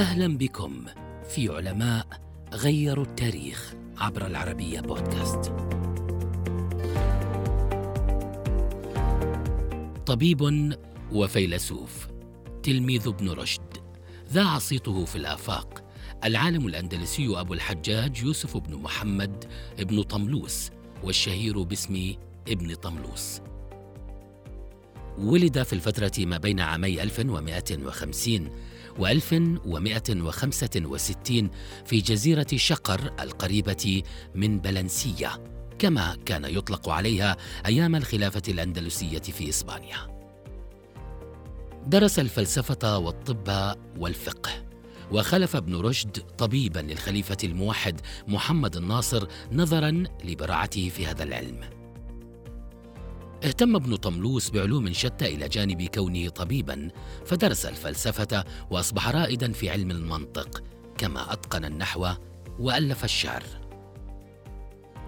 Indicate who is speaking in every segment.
Speaker 1: أهلا بكم في علماء غيروا التاريخ عبر العربية بودكاست. طبيب وفيلسوف تلميذ ابن رشد ذاع صيته في الآفاق العالم الأندلسي أبو الحجاج يوسف بن محمد بن طملوس والشهير باسم ابن طملوس ولد في الفترة ما بين عامي 1150 و 1165 في جزيرة شقر القريبة من بلنسية كما كان يطلق عليها أيام الخلافة الأندلسية في إسبانيا. درس الفلسفة والطب والفقه وخلف ابن رشد طبيبا للخليفة الموحد محمد الناصر نظرا لبراعته في هذا العلم. اهتم ابن طملوس بعلوم شتى إلى جانب كونه طبيبا فدرس الفلسفة وأصبح رائدا في علم المنطق كما أتقن النحو وألف الشعر.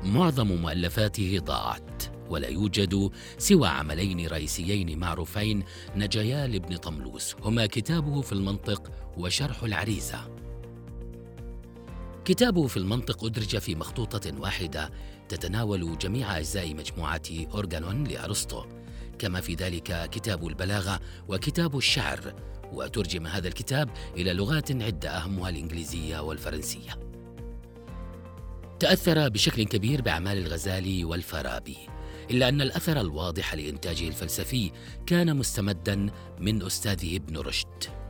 Speaker 1: معظم مؤلفاته ضاعت ولا يوجد سوى عملين رئيسيين معروفين نجيا لابن طملوس. هما كتابه في المنطق وشرح العريزة. كتابه في المنطق أدرج في مخطوطة واحدة تتناول جميع أجزاء مجموعة أورغانون لأرسطو. كما في ذلك كتاب البلاغة وكتاب الشعر وترجم هذا الكتاب إلى لغات عدة أهمها الإنجليزية والفرنسية. تأثر بشكل كبير بأعمال الغزالي والفارابي إلا أن الأثر الواضح لإنتاجه الفلسفي كان مستمدا من أستاذه ابن رشد.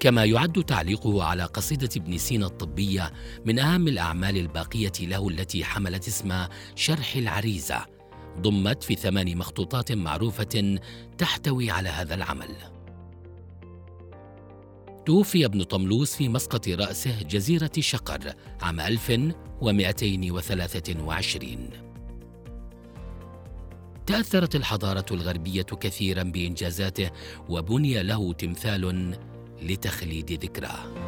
Speaker 1: كما يعد تعليقه على قصيدة ابن سينا الطبية من أهم الأعمال الباقية له التي حملت اسم شرح العريزة ضمت في ثمان مخطوطات معروفة تحتوي على هذا العمل. توفي ابن طملوس في مسقط رأسه جزيرة شقر عام 1223 تأثرت الحضارة الغربية كثيرا بإنجازاته وبني له تمثال لتخليد ذكراه.